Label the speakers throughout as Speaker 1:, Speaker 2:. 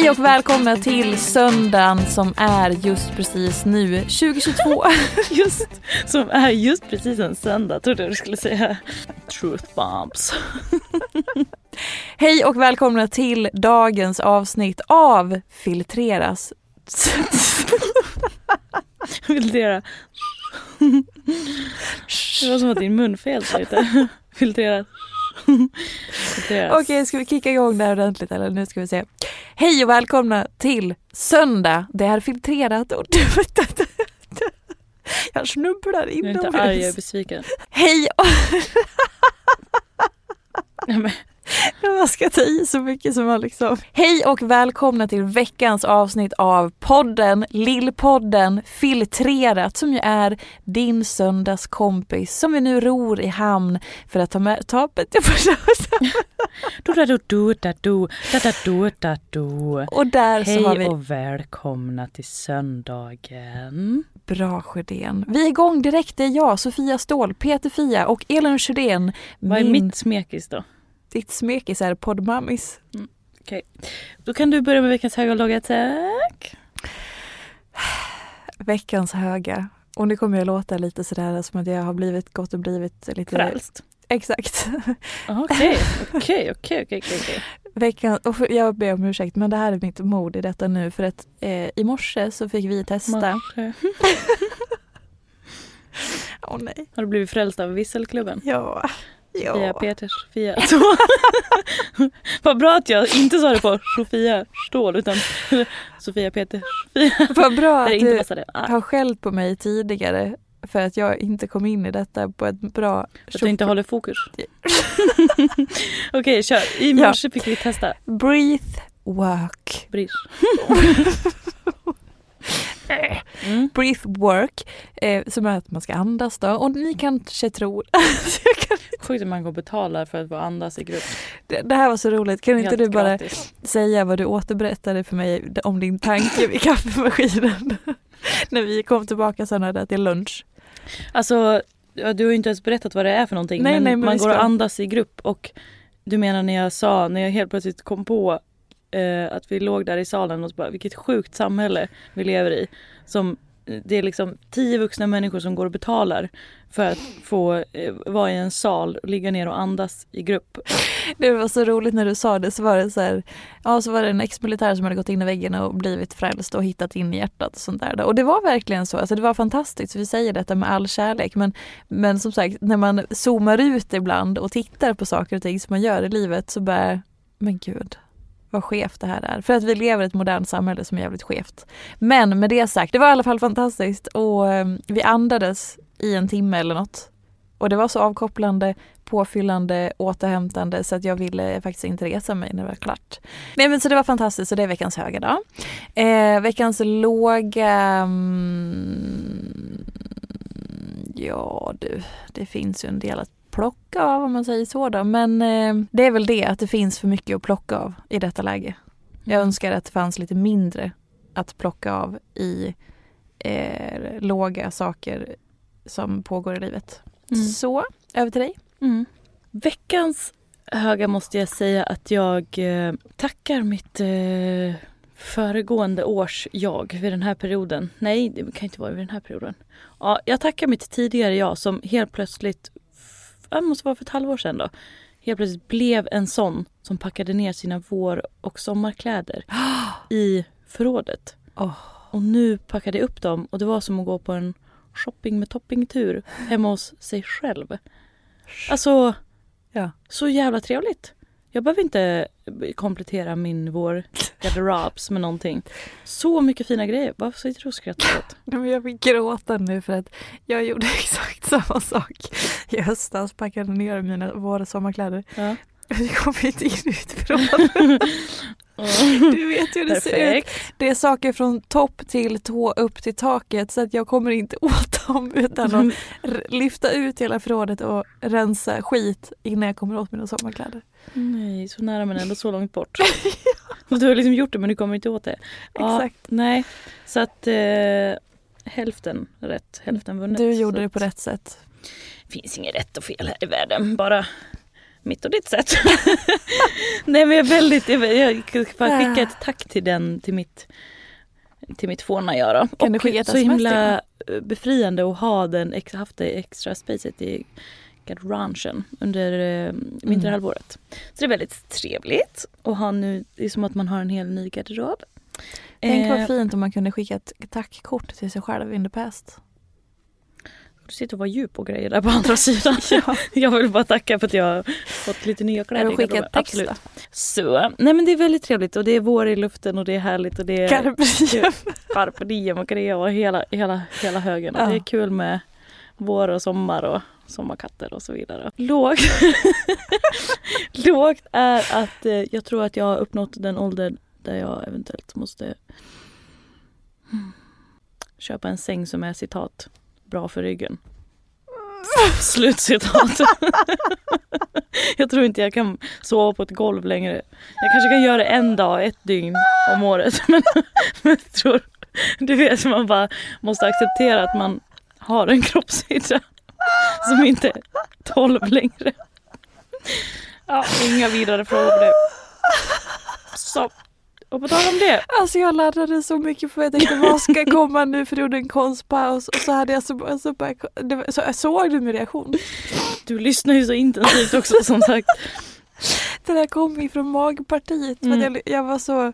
Speaker 1: Hej och välkomna till söndagen som är just precis nu, 2022.
Speaker 2: just, som är just precis en söndag, trodde du skulle säga. Truth bombs.
Speaker 1: Hej och välkomna till dagens avsnitt av Filtreras.
Speaker 2: Filtrera. Det var som att din mun fel lite. Filtrera.
Speaker 1: Okej, okay, ska vi kicka igång det här ordentligt eller nu ska vi se. Hej och välkomna till söndag. Det är filtrerat och jag snubblar inomhus.
Speaker 2: Jag är inte arg, jag är besviken.
Speaker 1: Hej och... Man ska ta i så mycket som man liksom... Hej och välkomna till veckans avsnitt av podden, Lillpodden Filtrerat som ju är din söndagskompis som vi nu ror i hamn för att ta med... Ta, och där
Speaker 2: Hej
Speaker 1: så har vi...
Speaker 2: och välkomna till söndagen.
Speaker 1: Bra Sjödén. Vi är igång direkt, det är jag, Sofia Ståhl, Peter Fia och Elin Sjödén.
Speaker 2: Vad är min... mitt smekis då?
Speaker 1: Ditt smekis är poddmammis.
Speaker 2: Mm, Okej, okay. då kan du börja med veckans höga och låga, tack.
Speaker 1: veckans höga. Och nu kommer jag låta lite sådär som att jag har blivit gått och blivit lite...
Speaker 2: Frälst?
Speaker 1: Exakt.
Speaker 2: Okej, okej, okej, okej.
Speaker 1: Veckan, och jag ber om ursäkt men det här är mitt mod i detta nu för att eh, i morse så fick vi testa. Åh oh, nej.
Speaker 2: Har du blivit frälst av visselklubben?
Speaker 1: Ja. Ja.
Speaker 2: Fia Peters Fia. Vad bra att jag inte sa det på Sofia Ståhl utan Sofia Peters Fia.
Speaker 1: Vad bra att du har skällt på mig tidigare för att jag inte kom in i detta på ett bra...
Speaker 2: För att du inte håller fokus? Okej, okay, kör. I morse ja. fick vi testa.
Speaker 1: Breathe work.
Speaker 2: Brish.
Speaker 1: Mm. Breath work, eh, som är att man ska andas då. Och ni kanske tror...
Speaker 2: Sjukt att man går och betalar för att få andas i grupp.
Speaker 1: Det, det här var så roligt. Kan Helt inte du bara gratis. säga vad du återberättade för mig om din tanke vid kaffemaskinen? När vi kom tillbaka sen där till lunch.
Speaker 2: Alltså, du har ju inte ens berättat vad det är för någonting.
Speaker 1: Nej,
Speaker 2: men,
Speaker 1: nej, men
Speaker 2: man går och andas i grupp och du menar när jag sa, när jag helt plötsligt kom på eh, att vi låg där i salen och bara vilket sjukt samhälle vi lever i. Som, det är liksom tio vuxna människor som går och betalar för att få eh, vara i en sal och ligga ner och andas i grupp.
Speaker 1: Det var så roligt när du sa det så var det så här, ja så var det en ex-militär som hade gått in i väggen och blivit frälst och hittat in i hjärtat och sånt där. Och det var verkligen så, alltså det var fantastiskt, vi säger detta med all kärlek men, men som sagt när man zoomar ut ibland och tittar på saker och ting som man gör i livet så bara, men gud, vad skevt det här är. För att vi lever i ett modernt samhälle som är jävligt skevt. Men med det sagt, det var i alla fall fantastiskt och eh, vi andades i en timme eller något. Och det var så avkopplande, påfyllande, återhämtande så att jag ville faktiskt inte resa mig när det var klart. Nej men så det var fantastiskt, så det är veckans höga dag. Eh, veckans låga... Mm, ja du, det finns ju en del att plocka av om man säger så då. Men eh, det är väl det att det finns för mycket att plocka av i detta läge. Jag mm. önskar att det fanns lite mindre att plocka av i eh, låga saker som pågår i livet.
Speaker 2: Mm.
Speaker 1: Så, över till dig.
Speaker 2: Mm. Veckans höga måste jag säga att jag eh, tackar mitt eh, föregående års jag vid den här perioden. Nej, det kan inte vara vid den här perioden. Ja, jag tackar mitt tidigare jag som helt plötsligt, det måste vara för ett halvår sedan då, helt plötsligt blev en sån som packade ner sina vår och sommarkläder i förrådet.
Speaker 1: Åh.
Speaker 2: Och nu packade jag upp dem och det var som att gå på en shopping med toppingtur hemma hos sig själv. Alltså,
Speaker 1: Ja.
Speaker 2: så jävla trevligt. Jag behöver inte komplettera min vår garderobs med någonting. Så mycket fina grejer. Varför sitter du och skrattar åt?
Speaker 1: Jag vill gråta nu för att jag gjorde exakt samma sak i höstas. Packade ner mina våra sommarkläder.
Speaker 2: Ja.
Speaker 1: Jag kom inte in utifrån. Du vet hur det ser ut.
Speaker 2: Perfekt.
Speaker 1: Det är saker från topp till tå upp till taket så att jag kommer inte åt dem utan att lyfta ut hela förrådet och rensa skit innan jag kommer åt mina sommarkläder.
Speaker 2: Nej, så nära men ändå så långt bort. Och du har liksom gjort det men du kommer inte åt det. Ja,
Speaker 1: Exakt.
Speaker 2: Nej, så att eh, hälften rätt, hälften vunnet.
Speaker 1: Du gjorde det på rätt sätt.
Speaker 2: finns inget rätt och fel här i världen, bara mitt och ditt sätt. Nej men jag är väldigt, jag, kan bara skicka ett tack till den, till mitt till mitt fåna jag då.
Speaker 1: Kan
Speaker 2: och så himla eh, befriande att ha den, haft det extra spacet i garderangen under eh, vinterhalvåret. Så det är väldigt trevligt att ha nu, det är som att man har en hel ny garderob.
Speaker 1: Tänk
Speaker 2: Eh,
Speaker 1: vad fint om man kunde skicka ett tackkort till sig själv in the past.
Speaker 2: Du sitter och var djup och grejer där på andra sidan. Jag vill bara tacka för att jag har fått lite nya kläder.
Speaker 1: Eller
Speaker 2: i
Speaker 1: skicka
Speaker 2: garderoben.
Speaker 1: ett text
Speaker 2: Absolut.
Speaker 1: då.
Speaker 2: Så, nej men det är väldigt trevligt och det är vår i luften och det är härligt och det är
Speaker 1: Carpe diem.
Speaker 2: carpe diem och grejer och hela, hela, hela högen. Och
Speaker 1: Ja.
Speaker 2: Det är kul med vår och sommar och sommarkatter och så vidare. Lågt, Lågt är att eh, jag tror att jag har uppnått den ålder där jag eventuellt måste hmm, köpa en säng som är citat bra för ryggen. Slutcitat. jag tror inte jag kan sova på ett golv längre. Jag kanske kan göra det en dag, ett dygn om året. Men, men jag tror, du vet, man bara måste acceptera att man har en kroppshydra som inte är 12 längre. Ja, inga vidare frågor på det. Så, och på tal om det.
Speaker 1: Alltså jag laddade så mycket för jag tänkte vad ska komma nu för jag gjorde en konstpaus och så hade jag så, så, bara, det var, så såg du min reaktion?
Speaker 2: Du lyssnar ju så intensivt också som sagt.
Speaker 1: Det där kom ifrån magpartiet.
Speaker 2: Mm.
Speaker 1: jag, jag var så,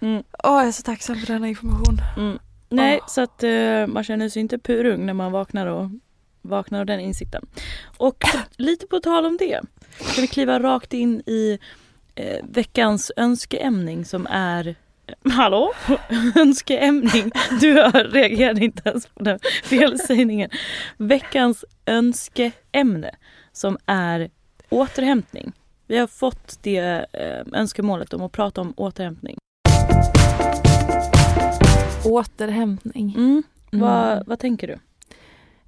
Speaker 2: Mm,
Speaker 1: åh jag är så tacksam för denna information.
Speaker 2: mm. Nej,
Speaker 1: Åh.
Speaker 2: så att eh, man känner sig inte purung när man vaknar och vaknar av den insikten. Och lite på tal om det. Ska vi kliva rakt in i eh, veckans önskeämning som är Hallå? Önskeämning. Du hör, reagerade inte ens på den felsägningen. Veckans önskeämne som är återhämtning. Vi har fått det eh, önskemålet om att prata om återhämtning.
Speaker 1: Återhämtning.
Speaker 2: Mm.
Speaker 1: Mm.
Speaker 2: Vad, vad tänker du?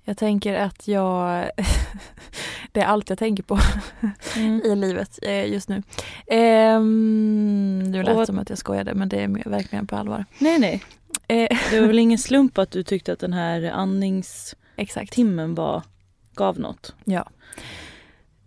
Speaker 1: Jag tänker att jag, det är allt jag tänker på
Speaker 2: Mm.
Speaker 1: i livet eh, just nu. Ehm, det
Speaker 2: Och
Speaker 1: lät
Speaker 2: vad-
Speaker 1: som att jag skojade men det är verkligen på allvar.
Speaker 2: Nej, nej.
Speaker 1: Eh,
Speaker 2: Det var väl ingen slump att du tyckte att den här andningstimmen var, gav något?
Speaker 1: Ja.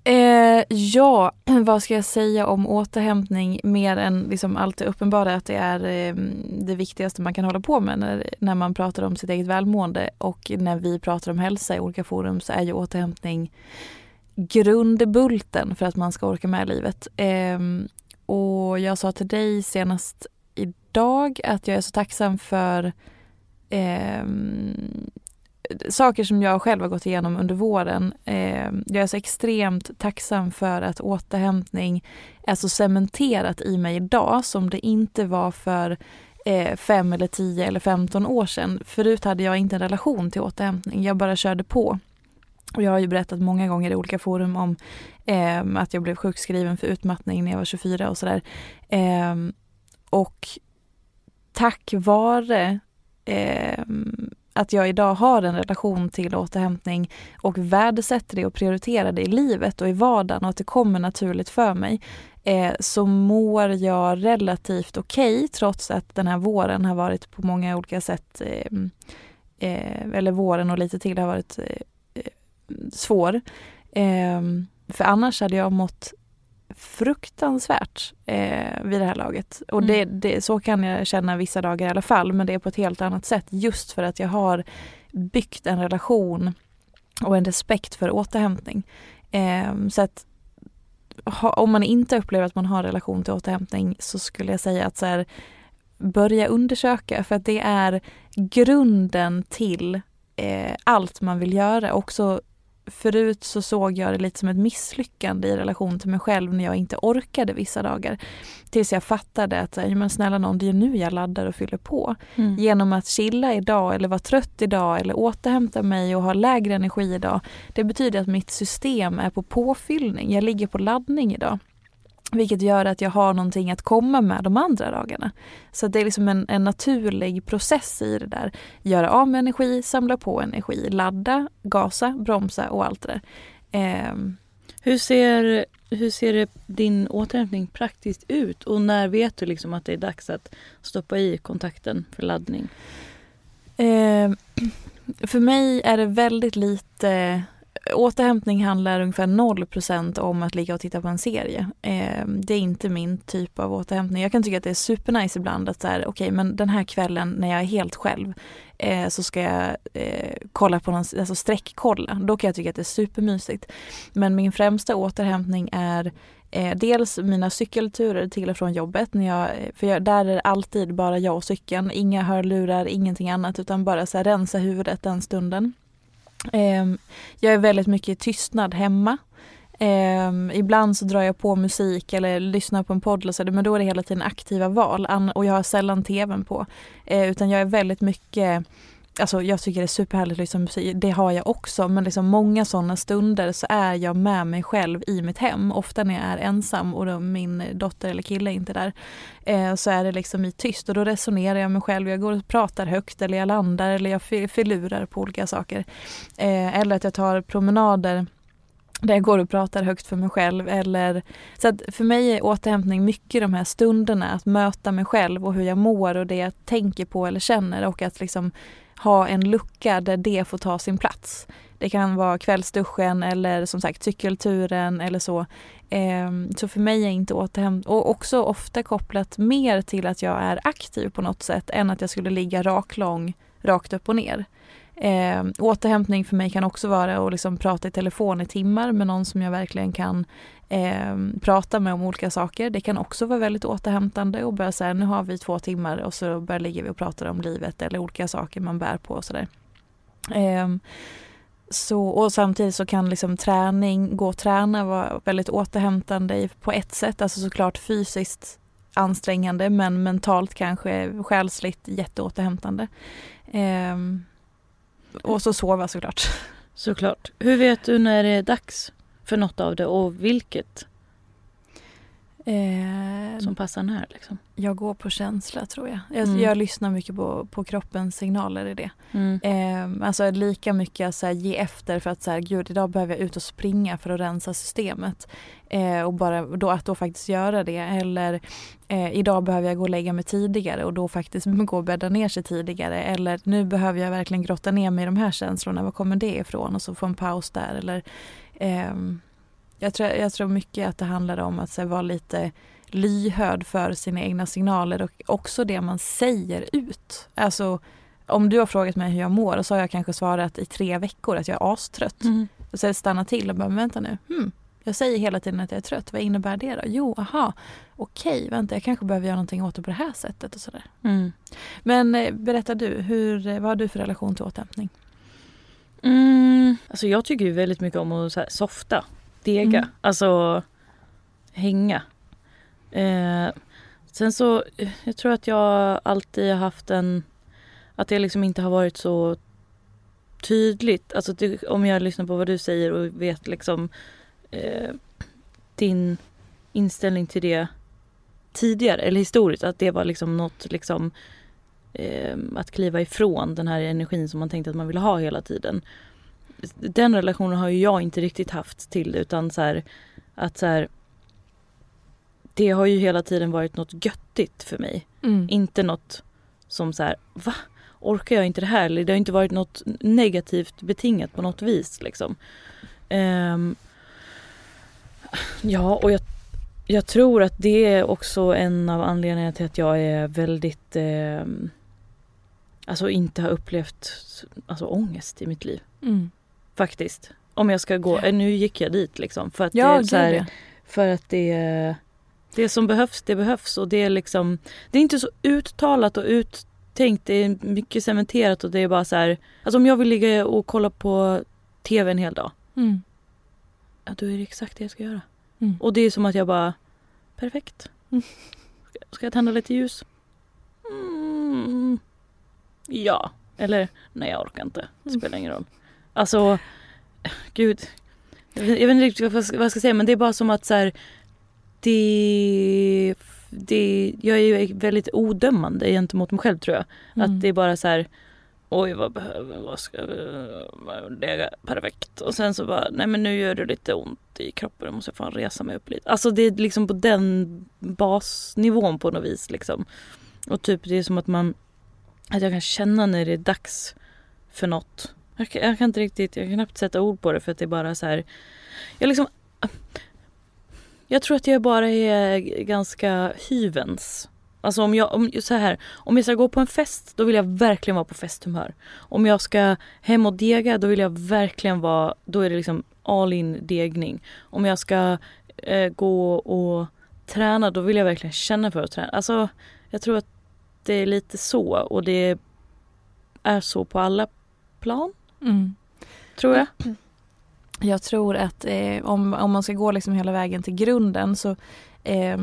Speaker 1: Eh, ja, vad ska jag säga om återhämtning mer än liksom allt det uppenbara att det är eh, det viktigaste man kan hålla på med när, när man pratar om sitt eget välmående och när vi pratar om hälsa i olika forum så är ju återhämtning grundbulten för att man ska orka med livet. Eh, och jag sa till dig senast idag att jag är så tacksam för eh, saker som jag själv har gått igenom under våren. Eh, jag är så extremt tacksam för att återhämtning är så cementerat i mig idag som det inte var för eh, fem eller tio eller femton år sedan. Förut hade jag inte en relation till återhämtning, jag bara körde på. Och jag har ju berättat många gånger i olika forum om eh, att jag blev sjukskriven för utmattning när jag var 24 och sådär. Eh, och tack vare eh, att jag idag har en relation till återhämtning och värdesätter det och prioriterar det i livet och i vardagen och att det kommer naturligt för mig eh, så mår jag relativt okej trots att den här våren har varit på många olika sätt eh, eh, eller våren och lite till har varit eh, eh svår. Eh, för annars hade jag mått fruktansvärt eh, vid det här laget. Och det,
Speaker 2: Mm.
Speaker 1: det, så kan jag känna vissa dagar i alla fall men det är på ett helt annat sätt just för att jag har byggt en relation och en respekt för återhämtning. Eh, så att ha, om man inte upplever att man har relation till återhämtning så skulle jag säga att så här, börja undersöka för att det är grunden till eh, allt man vill göra. Också förut så såg jag det lite som ett misslyckande i relation till mig själv när jag inte orkade vissa dagar. Tills jag fattade att men snälla någon, det är nu jag laddar och fyller på.
Speaker 2: Mm.
Speaker 1: Genom att chilla idag eller vara trött idag eller återhämta mig och ha lägre energi idag. Det betyder att mitt system är på påfyllning. Jag ligger på laddning idag. Vilket gör att jag har någonting att komma med de andra dagarna. Så det är liksom en, en naturlig process i det där. Göra av med energi, samla på energi, ladda, gasa, bromsa och allt det där. Ehm,
Speaker 2: Hur ser, hur ser det, din återhämtning praktiskt ut och när vet du liksom att det är dags att stoppa i kontakten för laddning?
Speaker 1: Eh, för mig är det väldigt lite Återhämtning handlar ungefär 0% om att ligga och titta på en serie. Eh, det är inte min typ av återhämtning. Jag kan tycka att det är supernice ibland att så här, okej men den här kvällen när jag är helt själv eh, så ska jag eh, kolla på någon, alltså sträckkolla. Då kan jag tycka att det är supermysigt. Men min främsta återhämtning är Eh, dels mina cykelturer till och från jobbet. När jag, eh, för jag, där är det alltid bara jag och cykeln. Inga hörlurar, ingenting annat utan bara så här, rensa huvudet den stunden. Ehm, jag är väldigt mycket i tystnad hemma. Ehm, ibland så drar jag på musik eller lyssnar på en podd eller så, men då är det hela tiden aktiva val och jag har sällan tvn på. Eh, utan jag är väldigt mycket Alltså jag tycker det är superhärligt att lyssna på musik, det har jag också men liksom många sådana stunder så är jag med mig själv i mitt hem. Ofta när jag är ensam och då min dotter eller kille är inte där. Eh, så är det liksom i tyst och då resonerar jag med mig själv. Jag går och pratar högt eller jag landar eller jag filurar på olika saker. Eh, eller att jag tar promenader där jag går och pratar högt för mig själv. Eller, så att för mig är återhämtning mycket de här stunderna att möta mig själv och hur jag mår och det jag tänker på eller känner och att liksom ha en lucka där det får ta sin plats. Det kan vara kvällsduschen eller som sagt cykelturen eller så. Ehm, så för mig är inte återhämtning, och också ofta kopplat mer till att jag är aktiv på något sätt än att jag skulle ligga raklång rakt upp och ner. Eh, återhämtning för mig kan också vara att liksom prata i telefon i timmar med någon som jag verkligen kan eh, prata med om olika saker. Det kan också vara väldigt återhämtande och börja säga nu har vi två timmar och så börjar ligger vi och pratar om livet eller olika saker man bär på och sådär. Eh, så, och samtidigt så kan liksom träning, gå och träna vara väldigt återhämtande på ett sätt. Alltså såklart fysiskt ansträngande men mentalt kanske själsligt jätteåterhämtande. Ehm, och så sova såklart.
Speaker 2: Såklart. Hur vet du när det är dags för något av det och vilket
Speaker 1: Ehm,
Speaker 2: som passar när? Liksom?
Speaker 1: jag går på känsla tror jag. Jag,
Speaker 2: Mm.
Speaker 1: jag lyssnar mycket på, på kroppens signaler i det.
Speaker 2: Mm.
Speaker 1: Ehm, alltså lika mycket så här, ge efter för att så här, gud idag behöver jag ut och springa för att rensa systemet. Eh, och bara då, att då faktiskt göra det. Eller eh, idag behöver jag gå och lägga mig tidigare och då faktiskt gå och bädda ner sig tidigare. Eller nu behöver jag verkligen grotta ner mig i de här känslorna. Var kommer det ifrån? Och så få en paus där. Eller, ehm, jag, tror, jag tror mycket att det handlar om att här, vara lite lyhörd för sina egna signaler och också det man säger ut. Alltså om du har frågat mig hur jag mår så har jag kanske svarat i tre veckor att jag är astrött.
Speaker 2: Mm.
Speaker 1: Och så stannat till och bara, vänta nu. Hmm. Jag säger hela tiden att jag är trött. Vad innebär det då? Jo, aha. Okej, vänta jag kanske behöver göra någonting åt det på det här sättet och sådär.
Speaker 2: Mm.
Speaker 1: Men eh, berätta du, hur, vad har du för relation till återhämtning?
Speaker 2: Mm. Alltså jag tycker ju väldigt mycket om att så här, softa, dega,
Speaker 1: Mm.
Speaker 2: alltså hänga. Eh, sen så, jag tror att jag alltid har haft en, att det liksom inte har varit så tydligt. Alltså det, om jag lyssnar på vad du säger och vet liksom eh, din inställning till det tidigare eller historiskt, att det var liksom något liksom eh, att kliva ifrån den här energin som man tänkte att man ville ha hela tiden. Den relationen har ju jag inte riktigt haft till utan så här, att så här, det har ju hela tiden varit något göttigt för mig.
Speaker 1: Mm.
Speaker 2: Inte något som så här, va? orkar jag inte det här? Eller det har inte varit något negativt betingat på något vis liksom. Um, ja, och jag, jag tror att det är också en av anledningarna till att jag är väldigt eh, Alltså inte har upplevt alltså, ångest i mitt liv.
Speaker 1: Mm.
Speaker 2: Faktiskt. Om jag ska gå, nu gick jag dit liksom för att
Speaker 1: ja,
Speaker 2: det är så här, För att det Det som behövs, det behövs och det är liksom Det är inte så uttalat och uttänkt, det är mycket cementerat och det är bara så här Alltså om jag vill ligga och kolla på TV en hel dag
Speaker 1: mm.
Speaker 2: Ja då är det exakt det jag ska göra.
Speaker 1: Mm.
Speaker 2: Och det är som att jag bara Perfekt.
Speaker 1: Mm.
Speaker 2: Ska jag tända lite ljus? Mm. Ja. Eller nej jag orkar inte. Det spelar ingen roll. Alltså Gud. Jag vet, jag inte riktigt vad, jag ska säga men det är bara som att så här, det, det, jag är ju väldigt odömande gentemot mig själv tror jag. Mm. Att det är bara så här Oj vad behöver, vad ska är perfekt. Och sen så bara, nej men nu gör det lite ont i kroppen, då måste jag fan resa mig upp lite. Alltså det är liksom på den basnivån på något vis liksom. Och typ det är som att man, att jag kan känna när det är dags för något. Jag kan, jag kan inte riktigt, jag kan knappt sätta ord på det för att det är bara så här, jag liksom jag tror att jag bara är ganska hyvens Alltså om jag, om, så här, om jag ska gå på en fest då vill jag verkligen vara på festhumör. Om jag ska hem och dega då vill jag verkligen vara, då är det liksom all in degning. Om jag ska eh, gå och träna då vill jag verkligen känna för att träna. Alltså jag tror att det är lite så och det är så på alla plan.
Speaker 1: Mm.
Speaker 2: Tror jag.
Speaker 1: Jag tror att eh, om, om man ska gå liksom hela vägen till grunden så eh,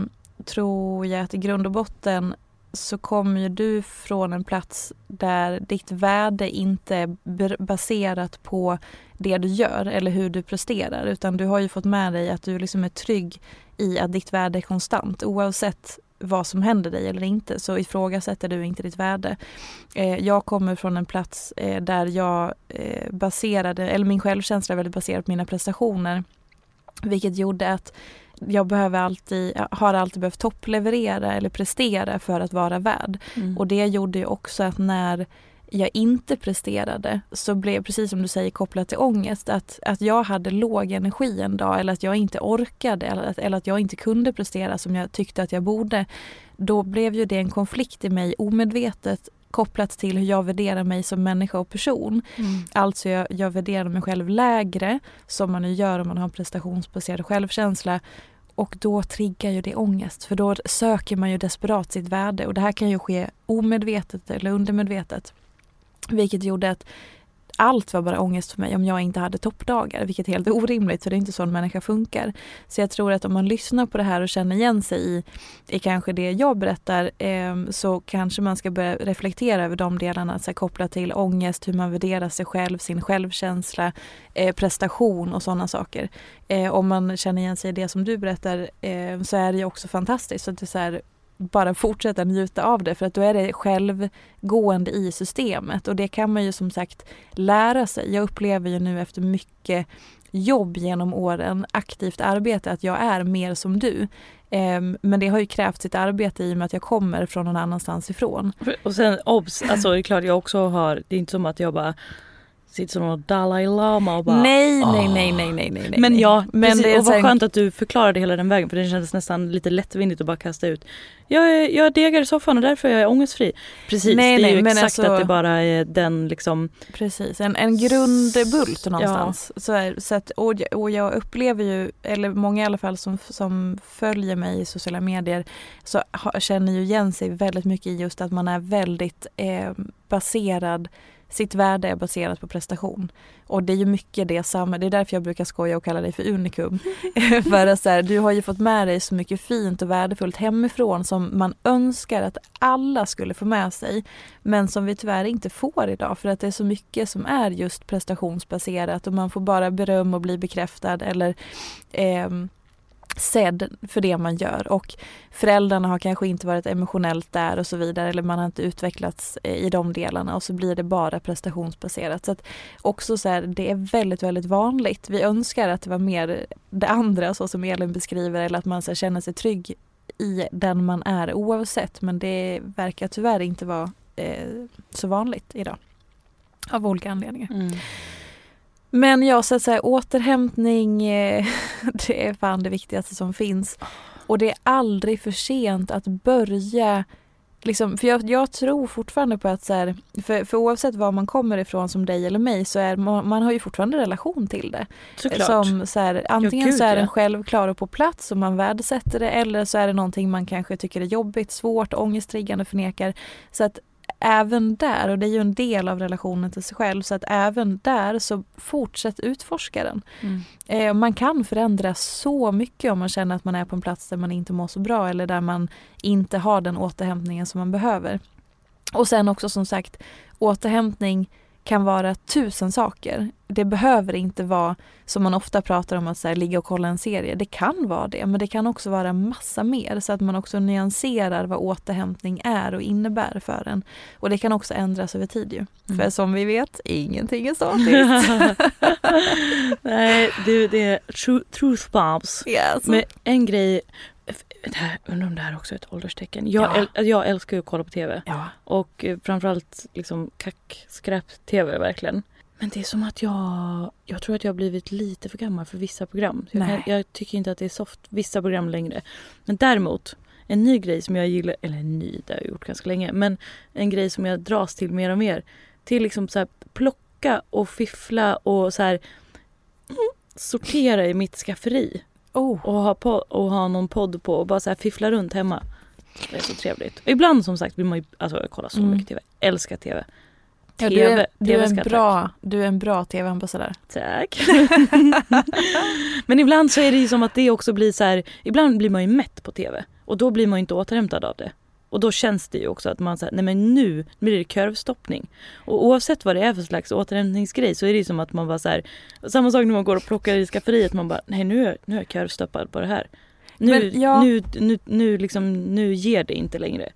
Speaker 1: tror jag att i grund och botten så kommer ju du från en plats där ditt värde inte är baserat på det du gör eller hur du presterar utan du har ju fått med dig att du liksom är trygg i att ditt värde är konstant oavsett vad som händer dig eller inte så ifrågasätter du inte ditt värde. Eh, jag kommer från en plats eh, där jag eh, baserade, eller min självkänsla är väldigt baserad på mina prestationer vilket gjorde att jag behöver alltid, har alltid behövt toppleverera eller prestera för att vara värd. Mm. Och det gjorde ju också att när jag inte presterade så blev precis som du säger kopplat till ångest att, att jag hade låg energi en dag eller att jag inte orkade eller att, eller att jag inte kunde prestera som jag tyckte att jag borde. Då blev ju det en konflikt i mig omedvetet kopplat till hur jag värderar mig som människa och person. Mm. Alltså jag, jag värderar mig själv lägre, som man ju gör om man har en prestationsbaserad självkänsla. Och då triggar ju det ångest för då söker man ju desperat sitt värde och det här kan ju ske omedvetet eller undermedvetet. Vilket gjorde att allt var bara ångest för mig om jag inte hade toppdagar, vilket är helt orimligt för det är inte så en människa funkar. Så jag tror att om man lyssnar på det här och känner igen sig i, i kanske det jag berättar eh, så kanske man ska börja reflektera över de delarna, så kopplat till ångest, hur man värderar sig själv, sin självkänsla, eh, prestation och sådana saker. Eh, om man känner igen sig i det som du berättar eh, så är det ju också fantastiskt. Så att det är så här, bara fortsätta njuta av det för att då är det självgående i systemet och det kan man ju som sagt lära sig. Jag upplever ju nu efter mycket jobb genom åren, aktivt arbete, att jag är mer som du. Ehm, men det har ju krävt sitt arbete i och med att jag kommer från någon annanstans ifrån.
Speaker 2: Och sen obs, alltså det är klart jag också har, det är inte som att jag bara sitter som någon Dalai Lama och bara
Speaker 1: Nej, nej, nej, nej, nej, nej.
Speaker 2: Men ja, men precis, det och vad skönt att du förklarade hela den vägen för det kändes nästan lite lättvindigt att bara kasta ut Jag, är, jag degar i soffan och därför är jag ångestfri. Precis, nej, det är ju exakt alltså, att det bara är den liksom
Speaker 1: Precis, en, en grundbult någonstans. Ja. Så, är, så att, och, och jag upplever ju, eller många i alla fall som, som följer mig i sociala medier så ha, känner ju igen sig väldigt mycket i just att man är väldigt eh, baserad sitt värde är baserat på prestation. Och det är ju mycket det samma, det är därför jag brukar skoja och kalla dig för unikum. för att så här, du har ju fått med dig så mycket fint och värdefullt hemifrån som man önskar att alla skulle få med sig. Men som vi tyvärr inte får idag för att det är så mycket som är just prestationsbaserat och man får bara beröm och bli bekräftad eller eh, sedd för det man gör och föräldrarna har kanske inte varit emotionellt där och så vidare eller man har inte utvecklats eh, i de delarna och så blir det bara prestationsbaserat. Så att också så här, det är väldigt, väldigt vanligt. Vi önskar att det var mer det andra så som Elin beskriver eller att man så här, känner sig trygg i den man är oavsett men det verkar tyvärr inte vara eh, så vanligt idag. Av olika anledningar.
Speaker 2: Mm.
Speaker 1: Men ja, så att säga återhämtning, eh, det är fan det viktigaste som finns. Och det är aldrig för sent att börja Liksom, för jag, jag, tror fortfarande på att så här, för, för oavsett var man kommer ifrån som dig eller mig så är man, man har ju fortfarande relation till det.
Speaker 2: Såklart.
Speaker 1: Som, så här, antingen
Speaker 2: ja,
Speaker 1: så är den självklar och på plats och man värdesätter det eller så är det någonting man kanske tycker är jobbigt, svårt, ångesttriggande, förnekar. Så att även där, och det är ju en del av relationen till sig själv, så att även där så fortsätt utforska den.
Speaker 2: Mm.
Speaker 1: Eh, man kan förändra så mycket om man känner att man är på en plats där man inte mår så bra eller där man inte har den återhämtningen som man behöver. Och sen också som sagt, återhämtning kan vara tusen saker. Det behöver inte vara som man ofta pratar om att så här, ligga och kolla en serie. Det kan vara det men det kan också vara massa mer så att man också nyanserar vad återhämtning är och innebär för en. Och det kan också ändras över tid ju. Mm. För som vi vet, ingenting är statiskt.
Speaker 2: Nej, det, det är tru, truth bombs.
Speaker 1: Yes.
Speaker 2: Men en grej, det här, undrar om det här också är ett ålderstecken. Jag,
Speaker 1: Ja.
Speaker 2: äl, jag älskar ju att kolla på TV.
Speaker 1: Ja.
Speaker 2: Och eh, framförallt liksom kack-skräp-TV verkligen. Men det är som att jag, jag tror att jag har blivit lite för gammal för vissa program. Jag,
Speaker 1: Nej.
Speaker 2: kan, jag tycker inte att det är soft, vissa program längre. Men däremot, en ny grej som jag gillar, eller en ny, det har jag gjort ganska länge. Men en grej som jag dras till mer och mer. Till liksom så här plocka och fiffla och så här mm, sortera i mitt skafferi.
Speaker 1: Oh.
Speaker 2: Och ha, po- och ha någon podd på och bara så här fiffla runt hemma. Det är så trevligt. Och ibland som sagt vill man ju, alltså jag kollar så
Speaker 1: Mm.
Speaker 2: mycket TV. Älskar TV.
Speaker 1: Ja,
Speaker 2: TV,
Speaker 1: du, är, du, är en bra, du är en bra tv-ambassadör.
Speaker 2: Tack. Men ibland så är det ju som att det också blir så här, ibland blir man ju mätt på TV och då blir man ju inte återhämtad av det. Och då känns det ju också att man säger, nej men nu blir det korvstoppning. Och oavsett vad det är för slags återhämtningsgrej så är det ju som att man bara så här, samma sak när man går och plockar i skafferiet, man bara, nej nu är, nu är jag korvstoppad på det här. Nu,
Speaker 1: Men ja.
Speaker 2: nu, nu, nu, liksom, nu ger det inte längre.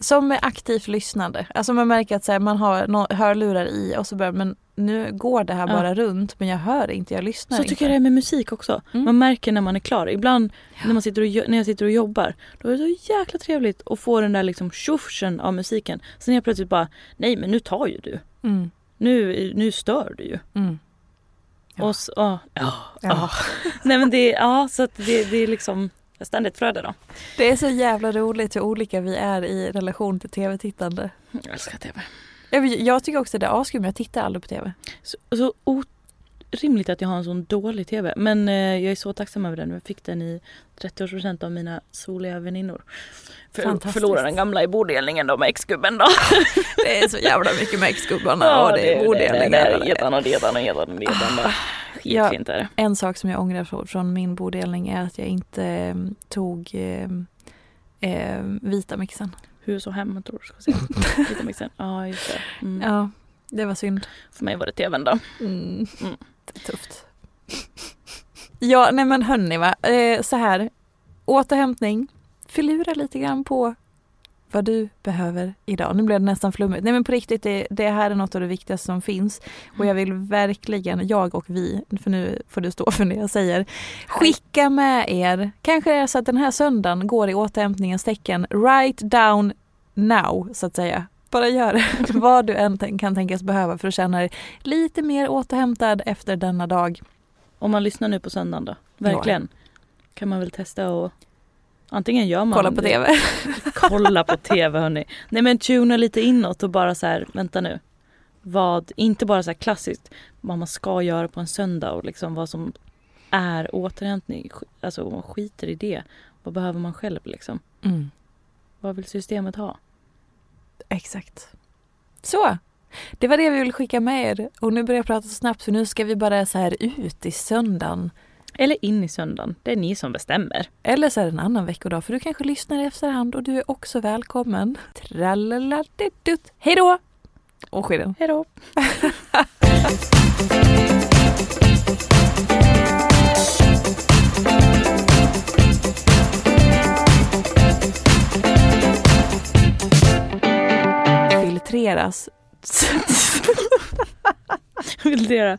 Speaker 1: Som med aktivt lyssnande. Alltså man märker att så här, man har no- hörlurar i och så börjar men nu går det här
Speaker 2: Ja.
Speaker 1: bara runt men jag hör inte, jag lyssnar
Speaker 2: Så
Speaker 1: inte.
Speaker 2: tycker jag det är med musik också.
Speaker 1: Mm.
Speaker 2: Man märker när man är klar. Ibland när, man sitter och, när jag sitter och jobbar, då är det så jäkla trevligt att få den där liksom tjofsen av musiken. Sen helt plötsligt bara, nej men nu tar ju du.
Speaker 1: Mm.
Speaker 2: Nu, nu stör du ju.
Speaker 1: Mm. Ja.
Speaker 2: Och så, ja, ja,
Speaker 1: Ja.
Speaker 2: Nej men det, ja så att det, det är liksom ständigt flöde då.
Speaker 1: Det är så jävla roligt hur olika vi är i relation till tv-tittande.
Speaker 2: Jag älskar TV.
Speaker 1: Jag, jag tycker också det är askul men jag tittar aldrig på tv.
Speaker 2: Så, så orimligt att jag har en sån dålig TV. Men eh, jag är så tacksam över den. Jag fick den i 30-årspresent av mina soliga väninnor. För, förlorade den gamla i bodelningen då med ex-gubben då.
Speaker 1: Det är så jävla mycket med ex-gubbarna
Speaker 2: Ja,
Speaker 1: och det är bodelningar.
Speaker 2: det är Getan och Skitfint är det.
Speaker 1: En sak som jag ångrar från, min bodelning är att jag inte eh, tog eh, vita mixen.
Speaker 2: Hus och hem tror jag du ska säga. Vita mixen. Ja just det. Mm.
Speaker 1: Ja, det var synd.
Speaker 2: För mig var det tvn då.
Speaker 1: Mm.
Speaker 2: Mm.
Speaker 1: Det är tufft. Ja, nej men hörni va. Eh, så här. Återhämtning. Filura lite grann på vad du behöver idag. Nu blev det nästan flummigt. Nej men på riktigt, det, det här är något av det viktigaste som finns. Och jag vill verkligen, jag och vi, för nu får du stå för det jag säger, skicka med er, kanske det är så att den här söndagen går i återhämtningens tecken, write down now så att säga. Bara gör vad du än kan tänkas behöva för att känna dig lite mer återhämtad efter denna dag.
Speaker 2: Om man lyssnar nu på söndagen då. Verkligen. Kan man väl testa och antingen gör man
Speaker 1: Kolla på
Speaker 2: det-
Speaker 1: TV.
Speaker 2: Kolla på TV hörni. Nej men tuna lite inåt och bara så här, vänta nu. Vad, inte bara så här klassiskt vad man ska göra på en söndag och liksom vad som är återhämtning. Alltså om man skiter i det. Vad behöver man själv liksom?
Speaker 1: Mm,
Speaker 2: Vad vill systemet ha?
Speaker 1: exakt. Så, det var det vi ville skicka med er. Och nu börjar jag prata så snabbt för nu ska vi bara så här ut i söndagen.
Speaker 2: Eller in i söndagen. Det är ni som bestämmer.
Speaker 1: Eller så är det en annan veckodag för du kanske lyssnar i efterhand och du är också välkommen. Tralaladedutt. Hej då! Och skeden.
Speaker 2: Hej då!
Speaker 1: Filtreras.
Speaker 2: Göra?